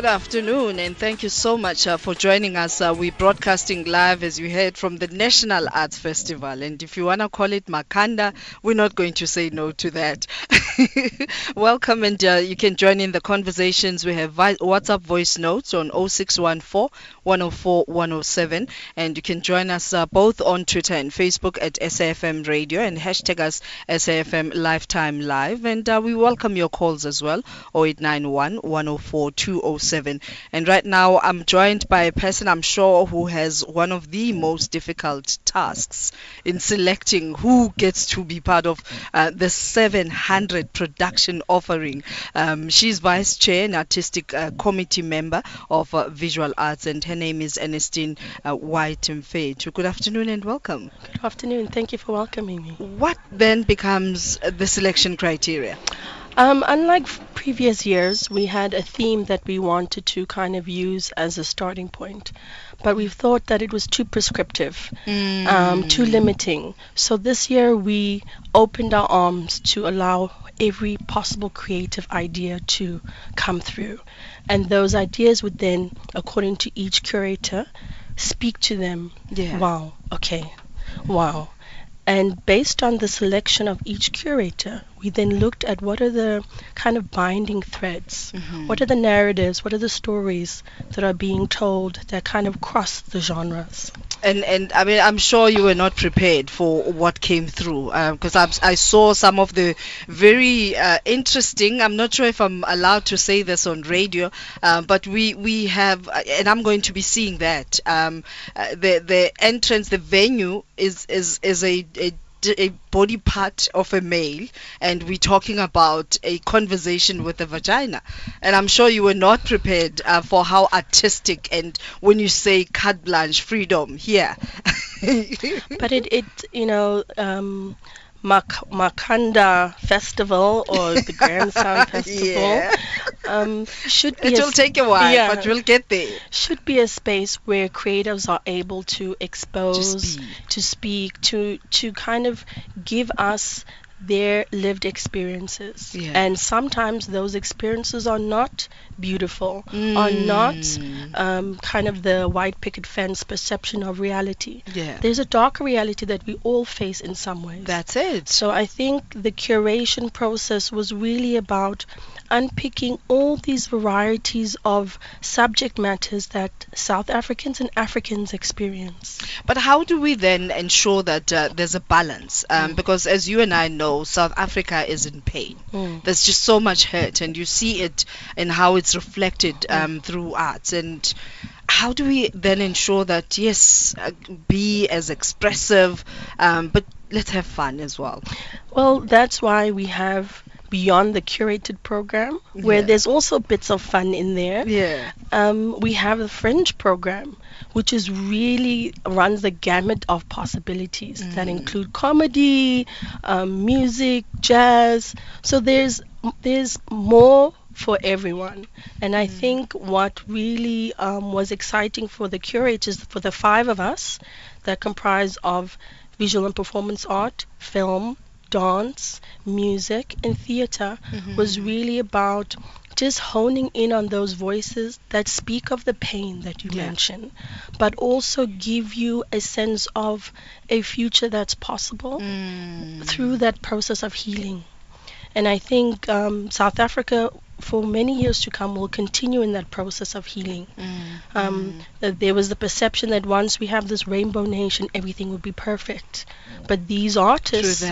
Good afternoon, and thank you so much uh, for joining us. Uh, we're broadcasting live, as you heard, from the National Arts Festival. And if you want to call it Makanda, we're not going to say no to that. Welcome, and uh, you can join in the conversations. We have WhatsApp voice notes on 0614 104 107, and you can join us uh, both on Twitter and Facebook at SAFM Radio and hashtag us SAFM Lifetime Live. And uh, we welcome your calls as well 0891 104 207. And right now, I'm joined by a person I'm sure who has one of the most difficult tasks in selecting who gets to be part of uh, the 700 production offering. Um, she's vice chair and artistic uh, committee member of uh, visual arts, and her name is Ernestine uh, White Mfetu. Good afternoon and welcome. Good afternoon. Thank you for welcoming me. What then becomes the selection criteria? Um, unlike previous years, we had a theme that we wanted to kind of use as a starting point, but we thought that it was too prescriptive, um, too limiting. So this year we opened our arms to allow every possible creative idea to come through. And those ideas would then, according to each curator, speak to them. Yeah. Wow, okay, wow. And based on the selection of each curator, we then looked at what are the kind of binding threads, Mhm. what are the narratives, what are the stories that are being told that kind of cross the genres. And and I mean I'm sure you were not prepared for what came through because I I saw some of the very uh, interesting. I'm not sure if I'm allowed to say this on radio, uh, but we we have uh, and I'm going to be seeing that um, uh, the the entrance the venue is is is a, a a body part of a male and we're talking about a conversation with a vagina and i'm sure you were not prepared uh, for how artistic and when you say carte blanche freedom here But it, it you know, um, Mak- Makanda Festival or the Grahamstown Festival Yeah. Um, should be It will take a while yeah. but we'll get there should be a space where creatives are able to expose, speak. to speak, to to kind of give us their lived experiences. Yeah. And sometimes those experiences are not beautiful, are not Mm. um, kind of the white picket fence perception of reality. yeah There's a darker reality that we all face in some ways. that's it So I think the curation process was really about unpicking all these varieties of subject matters that South Africans and Africans experience. But how do we then ensure that uh, there's a balance? Um, Because as you and I know, South Africa is in pain. Mm. There's just so much hurt, and you see it in how it's reflected um, through arts. And how do we then ensure that yes, uh, be as expressive, um, but let's have fun as well? Well, that's why we have Beyond the Curated program, where Yeah. there's also bits of fun in there. Yeah. Um, we have the Fringe program, which is really runs the gamut of possibilities that Mm. include comedy, um, music, jazz. So there's there's more for everyone, and Mm. I think what really um, was exciting for the curators, for the five of us, that comprise of visual and performance art, film, dance, music, and theater, was really about just honing in on those voices that speak of the pain that you Yeah. mentioned, but also give you a sense of a future that's possible Mm. through that process of healing. And I think um, South Africa, for many years to come, will continue in that process of healing. Mm. Um, that there was the perception that once we have this rainbow nation, everything would be perfect. But these artists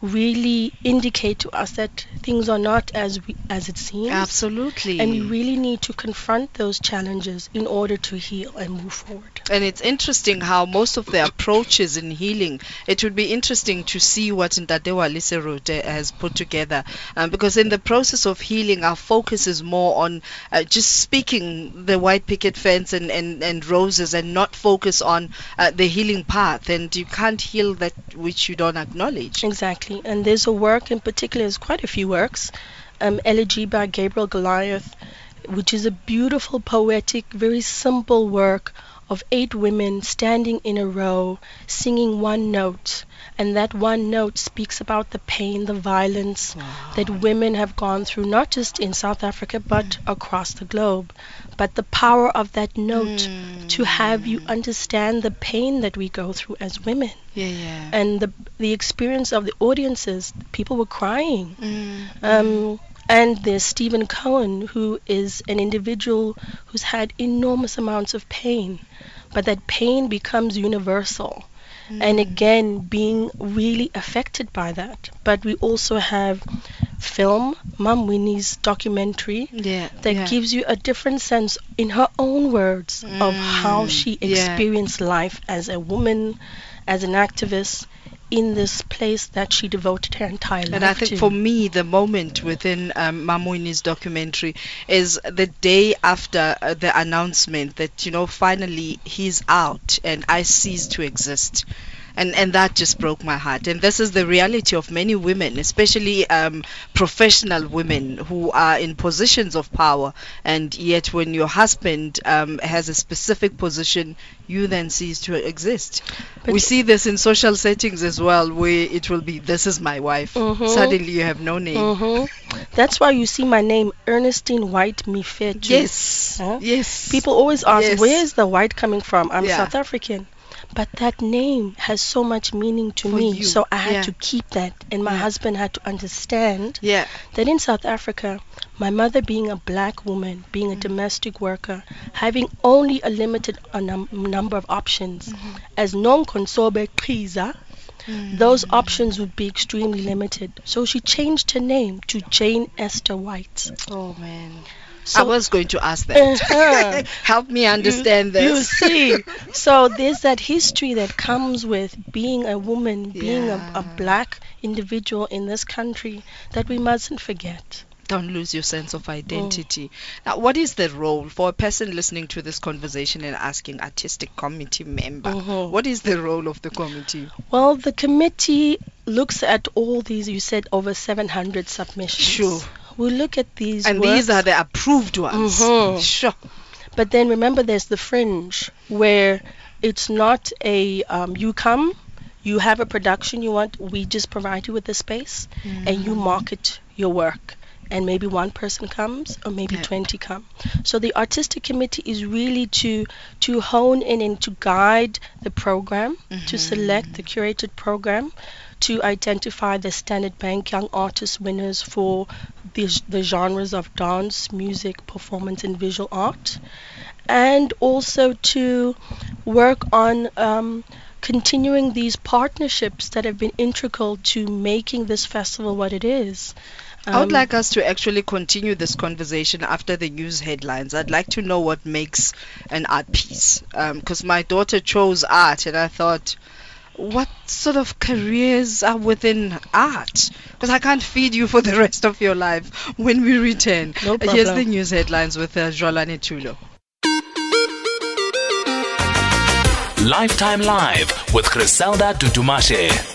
really indicate to us that things are not as we, as it seems. Absolutely. And we really need to confront those challenges in order to heal and move forward. And it's interesting how most of the approaches in healing, it would be interesting to see what Ntadewa Liserute has put together. Um, because in the process of healing, our focus is more on uh, just speaking the white picket fence and, and, and roses and not focus on uh, the healing path. And you can't heal that which you don't acknowledge. Exactly. And there's a work in particular, there's quite a few works, um, Elegy by Gabrielle Goliath, which is a beautiful, poetic, very simple work of eight women standing in a row singing one note. And that one note speaks about the pain, the violence that women have gone through, not just in South Africa, but across the globe. But the power of that note to have you understand the pain that we go through as women. Yeah, yeah. And the, the experience of the audiences, people were crying. Mm. Um, and there's Steven Cohen, who is an individual who's had enormous amounts of pain, but that pain becomes universal. And again, being really affected by that. But we also have film, Mum Winnie's documentary, yeah, that yeah. gives you a different sense, in her own words, of how Mm, she yeah. experienced life as a woman, as an activist, in this place that she devoted her entire life And I think to. for me, the moment within um, Mamoini's documentary is the day after uh, the announcement that, you know, finally he's out and I cease to exist. And, and that just broke my heart. And this is the reality of many women, especially um, professional women who are in positions of power. And yet, when your husband um, has a specific position, you then cease to exist. But- we see this in social settings as well, where it will be, "This is my wife." Mhm. Suddenly, you have no name. hmm That's why you see my name, Ernestine White Mfetu. Yes, Huh? yes. People always ask, Yes. where is the white coming from? I'm Yeah. South African. But that name has so much meaning to For me. you, So I had yeah. to keep that. And my Yeah. husband had to understand Yeah, that in South Africa, my mother being a black woman, being Mm. a domestic worker, having only a limited a num- number of options, Mm-hmm. as non consobe Qiza, Mm. those options would be extremely limited. So she changed her name to Jane Esther White. Oh man. So I was going to ask that. Uh-huh. Help me understand you, this. You see, so there's that history that comes with being a woman, being a, Yeah. a black individual in this country that we mustn't forget. Don't lose your sense of identity. Now, what is the role for a person listening to this conversation and asking artistic committee member? Mhm. What is the role of the committee? Well, the committee looks at all these, you said over 700 submissions. Sure. We look at these And works, these are the approved ones. Mhm. Sure. but then remember there's the fringe where it's not a um, you come, you have a production you want, we just provide you with the space and you market your work. And maybe one person comes, or maybe Yeah. 20 come. So the artistic committee is really to to hone in and to guide the program, to select the curated program, to identify the Standard Bank Young Artist winners for the, the genres of dance, music, performance, and visual art, and also to work on um, continuing these partnerships that have been integral to making this festival what it is. I would Um, like us to actually continue this conversation after the news headlines. I'd like to know what makes an art piece. Because my daughter chose art, and I thought, what sort of careers are within art? Because I can't feed you for the rest of your life when we return. No Here's the news headlines with uh, Jolane Tulo. Lifetime Live with Griselda Tutumashe.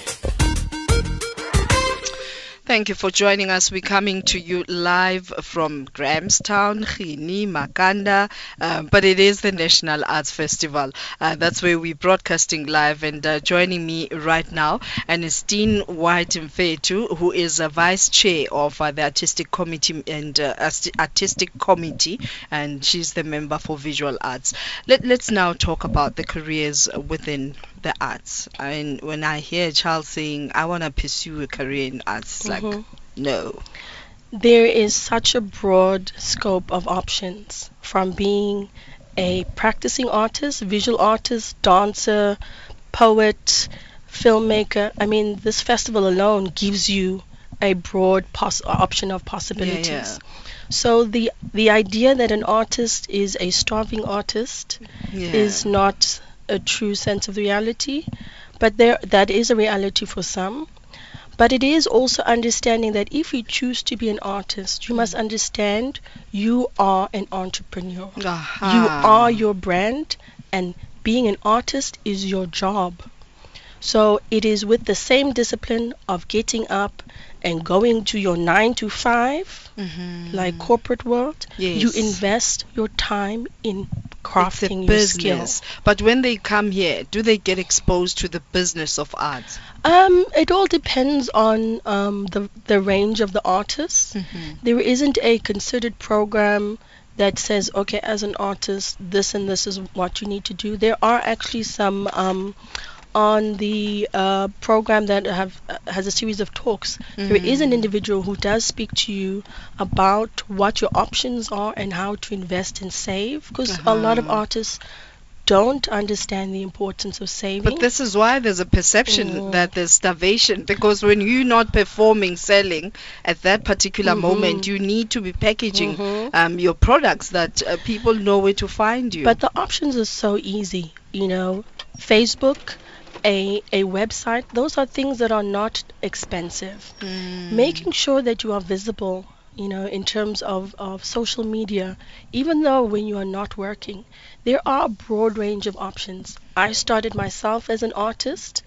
Thank you for joining us. We're coming to you live from Grahamstown, Rhini, Makanda, um, but it is the National Arts Festival. Uh, that's where we're broadcasting live. And uh, joining me right now, Ernestine White Mfetu, who is a vice chair of uh, the Artistic Committee and uh, Artistic Committee, and she's the member for Visual Arts. Let, let's now talk about the careers within the arts. I mean, when I hear a child saying, I want to pursue a career in arts, it's like, mm-hmm. no. there is such a broad scope of options from being a practicing artist, visual artist, dancer, poet, filmmaker. I mean, this festival alone gives you a broad pos- option of possibilities. yeah. So the the idea that an artist is a starving artist Yeah. is not a true sense of reality, but there that is a reality for some. But it is also understanding that if you choose to be an artist, you must understand you are an entrepreneur. Aha. You are your brand, and being an artist is your job. So it is with the same discipline of getting up and going to your nine to five, Mhm. like corporate world, you invest your time in crafting it's a your skill. business. But when they come here, do they get exposed to the business of art? Um, it all depends on um, the the range of the artists. There isn't a considered program that says, okay, as an artist, this and this is what you need to do. There are actually some um, on the uh, program that have uh, has a series of talks. There is an individual who does speak to you about what your options are and how to invest and save, because a lot of Uh-huh. artists don't understand the importance of saving. But this is why there's a perception Mm. that there's starvation because when you're not performing, selling at that particular Mhm. moment, you need to be packaging Mhm. um, your products that uh, people know where to find you. But the options are so easy, you know. Facebook, a a website, those are things that are not expensive. Mm. Making sure that you are visible, you know, in terms of, of social media, even though when you are not working, there are a broad range of options. I started myself as an artist.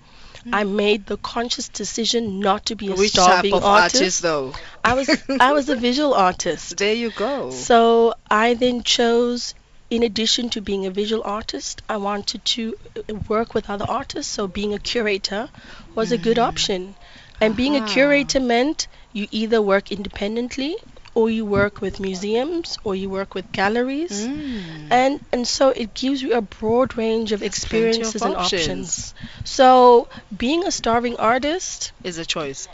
I made the conscious decision not to be a. Which type starving of artist. artist, though? I was I was a visual artist. There you go. So I then chose, in addition to being a visual artist, I wanted to uh, work with other artists. So being a curator was a good option. And being a curator meant you either work independently or you work with museums or you work with galleries. Mm. And and so it gives you a broad range of plenty of experiences and options. options. So being a starving artist, Is a choice.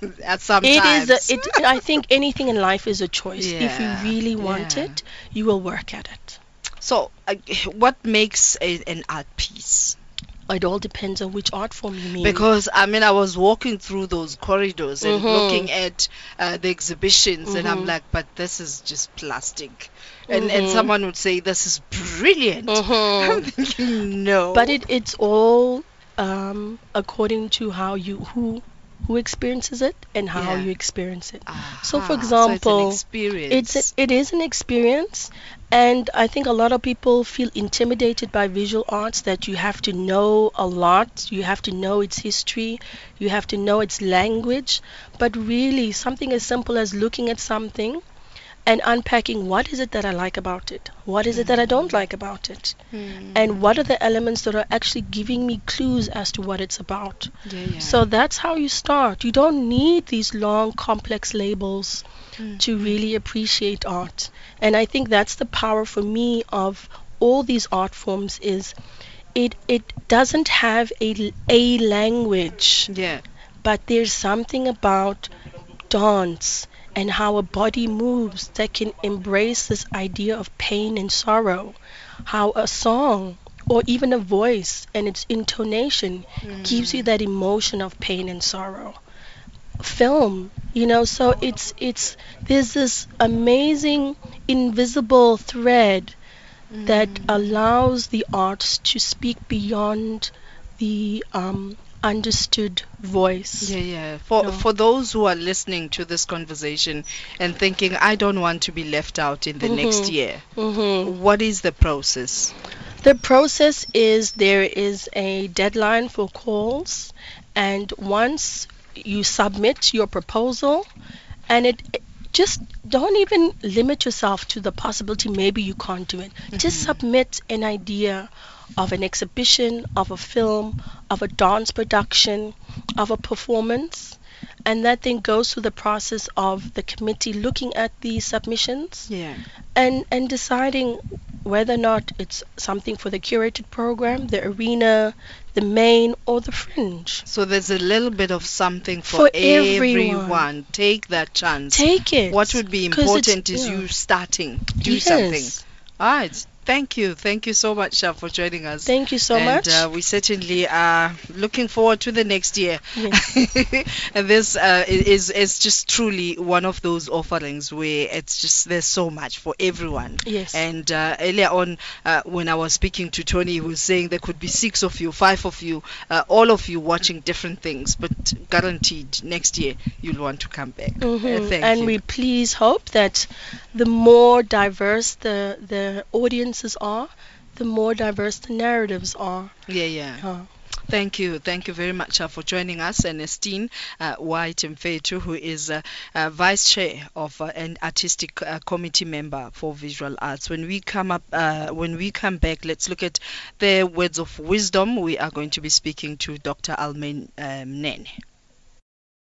At some it times. is a, it I think anything in life is a choice. If you really want yeah. it, you will work at it. So, uh, what makes a, an art piece? It all depends on which art form you mean. Because I mean, I was walking through those corridors and Mhm. looking at uh, the exhibitions, and I'm Mhm. like, but this is just plastic. And and Mhm. someone would say, this is brilliant. Mhm. I'm thinking, no. but it it's all um, according to how you who who experiences it and how Yeah. you experience it. Aha, so, for so it's example, experience. It's a, it is an experience, and I think a lot of people feel intimidated by visual arts that you have to know a lot, you have to know its history, you have to know its language, but really something as simple as looking at something and unpacking what is it that I like about it, what is it that I don't like about it, Hmm. and what are the elements that are actually giving me clues as to what it's about. Yeah, yeah. So that's how you start. You don't need these long, complex labels Mm. to really appreciate art. And I think that's the power for me of all these art forms is it it doesn't have a, a language, yeah. but there's something about dance and how a body moves that can embrace this idea of pain and sorrow. How a song or even a voice and its intonation gives you that emotion of pain and sorrow. Film, you know, so it's it's there's this amazing invisible thread that allows the arts to speak beyond the um, understood voice. Yeah, yeah. For No. for those who are listening to this conversation and thinking, I don't want to be left out in the next Mhm. year. hmm What is the process? The process is there is a deadline for calls, and once you submit your proposal, and it- just don't even limit yourself to the possibility maybe you can't do it. Mm-hmm. Just submit an idea of an exhibition, of a film, of a dance production, of a performance. And that then goes through the process of the committee looking at the submissions Yeah. and and deciding whether or not it's something for the curated program, the arena, the main, or the fringe. So there's a little bit of something for, For everyone. everyone. Take that chance. Take it. What would be important is yeah. you starting. Do Yes. something. All right. Thank you. Thank you so much uh, for joining us. Thank you so and, much. Uh, we certainly are looking forward to the next year. Yes. and this uh, is is just truly one of those offerings where it's just there's so much for everyone. Yes. And uh, earlier on, uh, when I was speaking to Tony, he was saying there could be six of you, five of you, uh, all of you watching different things, but guaranteed next year you'll want to come back. Thank and you. we please hope that the more diverse the the audiences are, the more diverse the narratives are. yeah, yeah. Uh, Thank you. Thank you very much uh, for joining us. Ernestine uh, White Mfetu, who is uh, uh, Vice Chair of uh, an Artistic uh, Committee member for Visual Arts. When we come up, uh, when we come back, let's look at the words of wisdom. We are going to be speaking to Dr. Almain um, Nene.